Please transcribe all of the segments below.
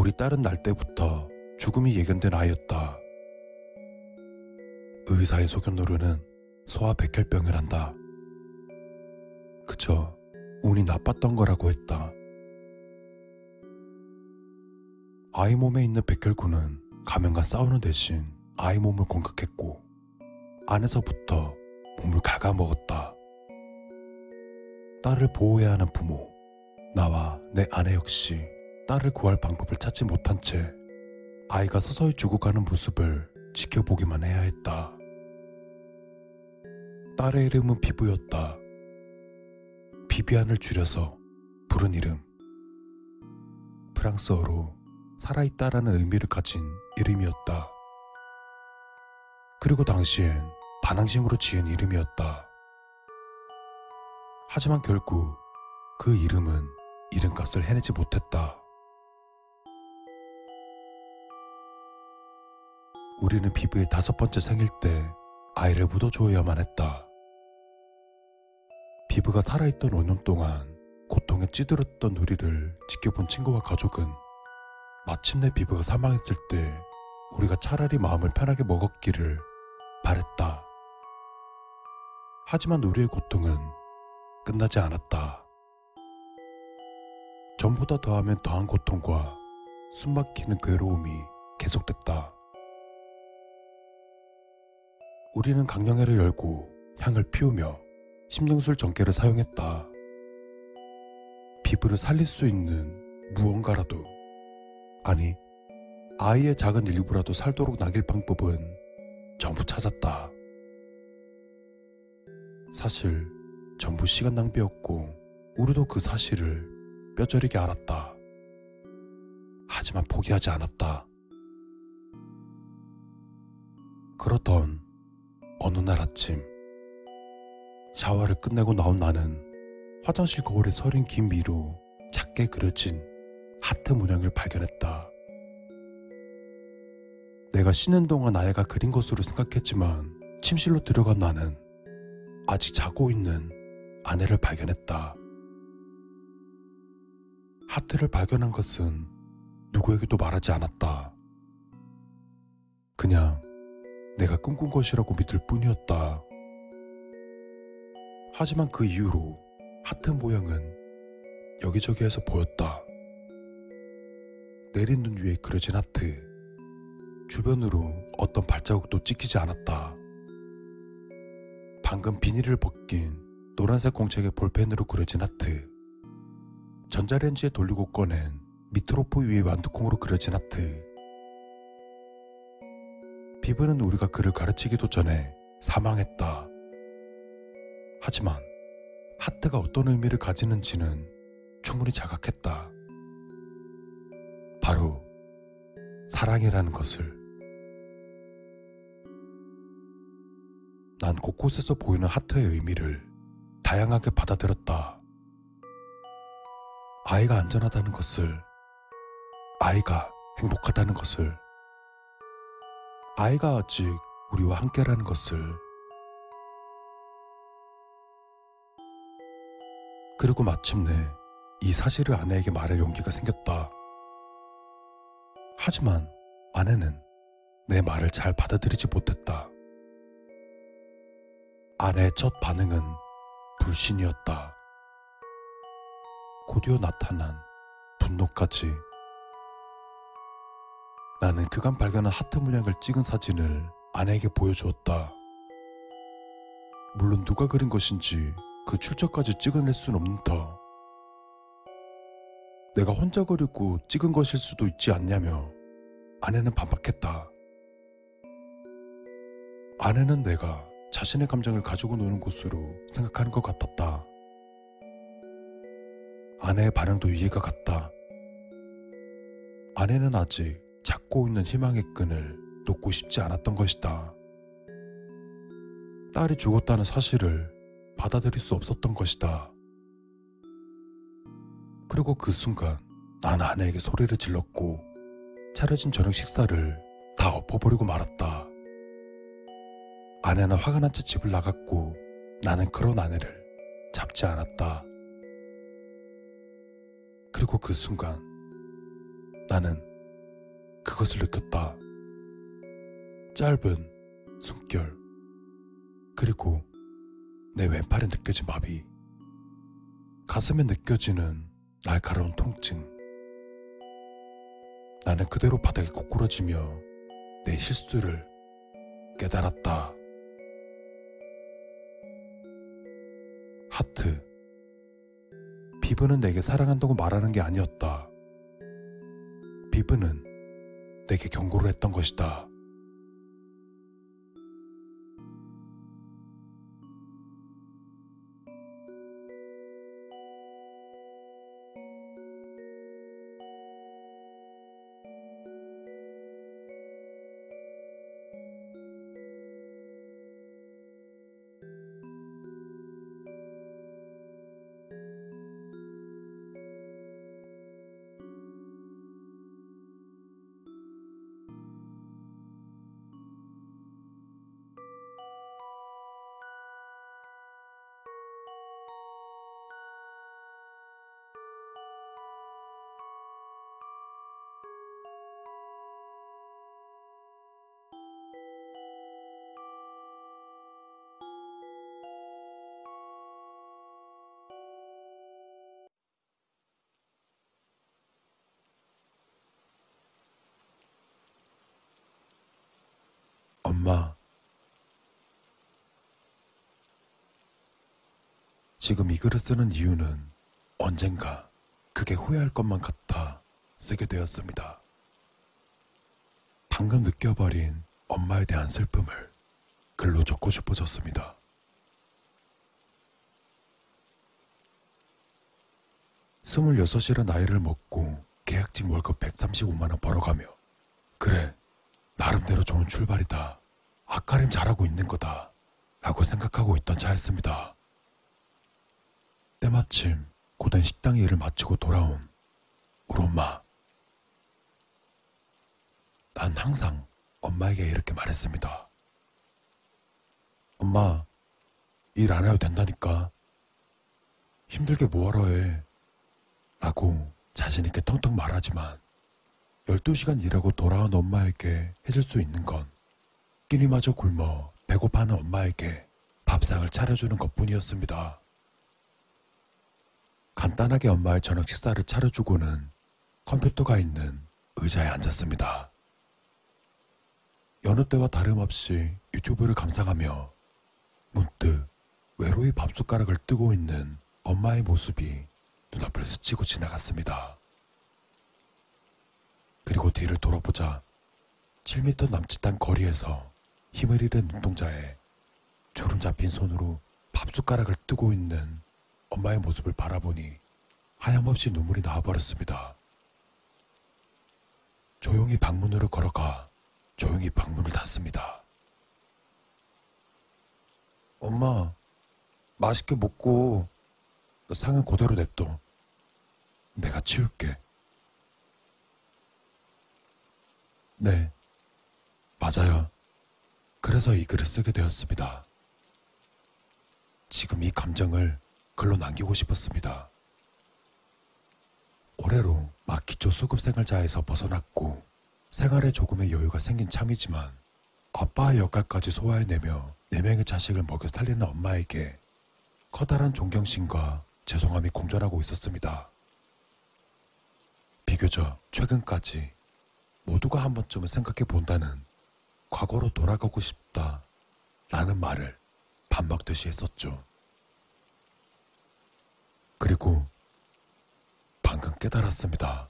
우리 딸은 날 때부터 죽음이 예견된 아이였다. 의사의 소견으로는 소아 백혈병이란다. 그저 운이 나빴던 거라고 했다. 아이 몸에 있는 백혈구는 가면과 싸우는 대신 아이 몸을 공격했고 안에서부터 몸을 갉아먹었다. 딸을 보호해야 하는 부모, 나와 내 아내 역시 딸을 구할 방법을 찾지 못한 채 아이가 서서히 죽어가는 모습을 지켜보기만 해야 했다. 딸의 이름은 비브였다. 비비안을 줄여서 부른 이름. 프랑스어로 살아있다라는 의미를 가진 이름이었다. 그리고 당시엔 반항심으로 지은 이름이었다. 하지만 결국 그 이름은 이름값을 해내지 못했다. 우리는 비브의 다섯 번째 생일 때 아이를 묻어줘야만 했다. 비브가 살아있던 5년 동안 고통에 찌들었던 우리를 지켜본 친구와 가족은 마침내 비브가 사망했을 때 우리가 차라리 마음을 편하게 먹었기를 바랬다. 하지만 우리의 고통은 끝나지 않았다. 전보다 더하면 더한 고통과 숨막히는 괴로움이 계속됐다. 우리는 강령회를 열고 향을 피우며 심령술 전개를 사용했다. 피부를 살릴 수 있는 무언가라도, 아니, 아이의 작은 일부라도 살도록 남길 방법은 전부 찾았다. 사실 전부 시간 낭비였고, 우리도 그 사실을 뼈저리게 알았다. 하지만 포기하지 않았다. 그렇던 어느 날 아침 샤워를 끝내고 나온 나는 화장실 거울에 서린 긴 미로 작게 그려진 하트 문양을 발견했다. 내가 쉬는 동안 아이가 그린 것으로 생각했지만 침실로 들어간 나는 아직 자고 있는 아내를 발견했다. 하트를 발견한 것은 누구에게도 말하지 않았다. 그냥 내가 꿈꾼 것이라고 믿을 뿐이었다. 하지만 그 이후로 하트 모양은 여기저기에서 보였다. 내린 눈 위에 그려진 하트. 주변으로 어떤 발자국도 찍히지 않았다. 방금 비닐을 벗긴 노란색 공책에 볼펜으로 그려진 하트. 전자레인지에 돌리고 꺼낸 meatloaf 위에 완두콩으로 그려진 하트. 비브는 우리가 그를 가르치기도 전에 사망했다. 하지만 하트가 어떤 의미를 가지는지는 충분히 자각했다. 바로 사랑이라는 것을. 난 곳곳에서 보이는 하트의 의미를 다양하게 받아들였다. 아이가 안전하다는 것을, 아이가 행복하다는 것을, 아이가 아직 우리와 함께라는 것을, 그리고 마침내 이 사실을 아내에게 말할 용기가 생겼다. 하지만 아내는 내 말을 잘 받아들이지 못했다. 아내의 첫 반응은 불신이었다. 곧이어 나타난 분노까지. 나는 그간 발견한 하트 문양을 찍은 사진을 아내에게 보여주었다. 물론 누가 그린 것인지 그 출처까지 찍어낼 순 없는 터. 내가 혼자 그리고 찍은 것일 수도 있지 않냐며 아내는 반박했다. 아내는 내가 자신의 감정을 가지고 노는 곳으로 생각하는 것 같았다. 아내의 반응도 이해가 갔다. 아내는 아직 잡고 있는 희망의 끈을 놓고 싶지 않았던 것이다. 딸이 죽었다는 사실을 받아들일 수 없었던 것이다. 그리고 그 순간 난 아내에게 소리를 질렀고 차려진 저녁 식사를 다 엎어버리고 말았다. 아내는 화가 난 채 집을 나갔고 나는 그런 아내를 잡지 않았다. 그리고 그 순간 나는 그것을 느꼈다. 짧은 숨결, 그리고 내 왼팔에 느껴진 마비, 가슴에 느껴지는 날카로운 통증. 나는 그대로 바닥에 고꾸러지며 내 실수를 깨달았다. 하트. 비브는 내게 사랑한다고 말하는 게 아니었다. 비브는 내게 경고를 했던 것이다. 엄마. 지금 이 글을 쓰는 이유는 언젠가 그게 후회할 것만 같아 쓰게 되었습니다. 방금 느껴버린 엄마에 대한 슬픔을 글로 적고 싶어졌습니다. 스물여섯이라 나이를 먹고 계약직 월급 135만원 벌어가며 그래 나름대로 좋은 출발이다. 아까림 잘하고 있는 거다. 라고 생각하고 있던 차였습니다. 때마침 고된 식당 일을 마치고 돌아온 우리 엄마. 난 항상 엄마에게 이렇게 말했습니다. 엄마, 일 안 해도 된다니까. 힘들게 뭐하러 해. 라고 자신있게 텅텅 말하지만 12시간 일하고 돌아온 엄마에게 해줄 수 있는 건 끼니마저 굶어 배고파하는 엄마에게 밥상을 차려주는 것 뿐이었습니다. 간단하게 엄마의 저녁 식사를 차려주고는 컴퓨터가 있는 의자에 앉았습니다. 여느 때와 다름없이 유튜브를 감상하며 문득 외로이 밥숟가락을 뜨고 있는 엄마의 모습이 눈앞을 스치고 지나갔습니다. 그리고 뒤를 돌아보자 7미터 남짓한 거리에서 힘을 잃은 눈동자에 주름 잡힌 손으로 밥숟가락을 뜨고 있는 엄마의 모습을 바라보니 하염없이 눈물이 나와버렸습니다. 조용히 방문으로 걸어가 조용히 방문을 닫습니다. 엄마, 맛있게 먹고 상은 그대로 냅둬. 내가 치울게. 네, 맞아요. 그래서 이 글을 쓰게 되었습니다. 지금 이 감정을 글로 남기고 싶었습니다. 올해로 막 기초 수급 생활자에서 벗어났고 생활에 조금의 여유가 생긴 참이지만 아빠의 역할까지 소화해내며 네 명의 자식을 먹여 살리는 엄마에게 커다란 존경심과 죄송함이 공존하고 있었습니다. 비교적 최근까지 모두가 한 번쯤은 생각해 본다는 과거로 돌아가고 싶다 라는 말을 밥 먹듯이 했었죠. 그리고 방금 깨달았습니다.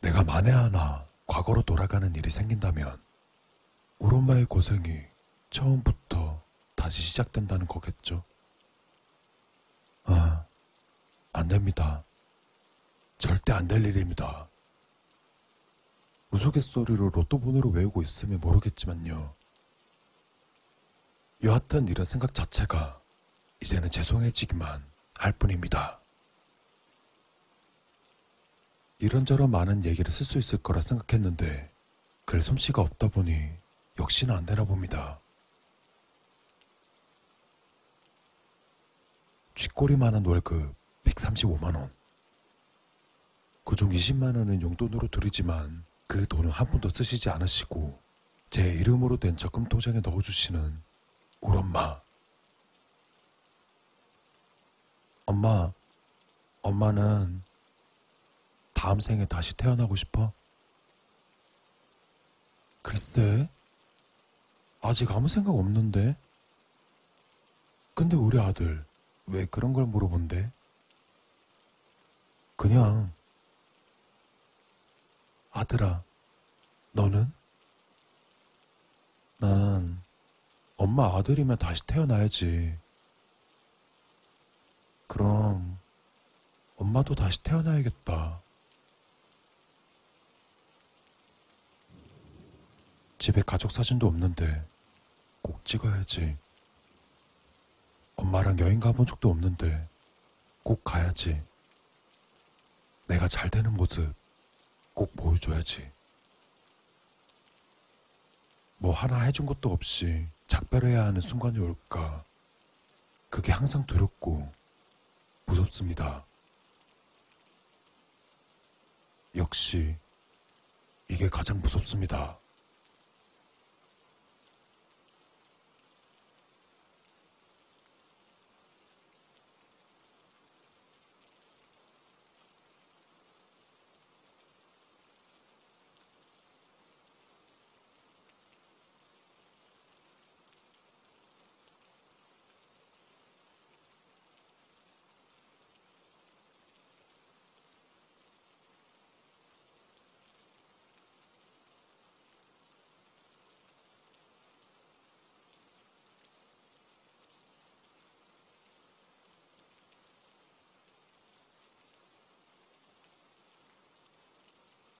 내가 만에 하나 과거로 돌아가는 일이 생긴다면 우리 엄마의 고생이 처음부터 다시 시작된다는 거겠죠. 아, 안 됩니다. 절대 안 될 일입니다. 우스갯소리로 로또 번호를 외우고 있으면 모르겠지만요. 여하튼 이런 생각 자체가 이제는 죄송해지기만 할 뿐입니다. 이런저런 많은 얘기를 쓸 수 있을 거라 생각했는데 글 솜씨가 없다 보니 역시나 안 되나 봅니다. 쥐꼬리만한 월급 135만원. 그중 20만 원은 용돈으로 드리지만 그 돈은 한 푼도 쓰시지 않으시고 제 이름으로 된 적금 통장에 넣어주시는 우리 엄마. 엄마, 엄마는 다음 생에 다시 태어나고 싶어? 글쎄, 아직 아무 생각 없는데. 근데 우리 아들 왜 그런 걸 물어본대? 그냥 아들아, 너는? 난 엄마 아들이면 다시 태어나야지. 그럼 엄마도 다시 태어나야겠다. 집에 가족 사진도 없는데 꼭 찍어야지. 엄마랑 여행 가본 적도 없는데 꼭 가야지. 내가 잘 되는 모습 꼭 보여줘야지. 뭐 하나 해준 것도 없이 작별해야 하는 순간이 올까. 그게 항상 두렵고 무섭습니다. 역시 이게 가장 무섭습니다.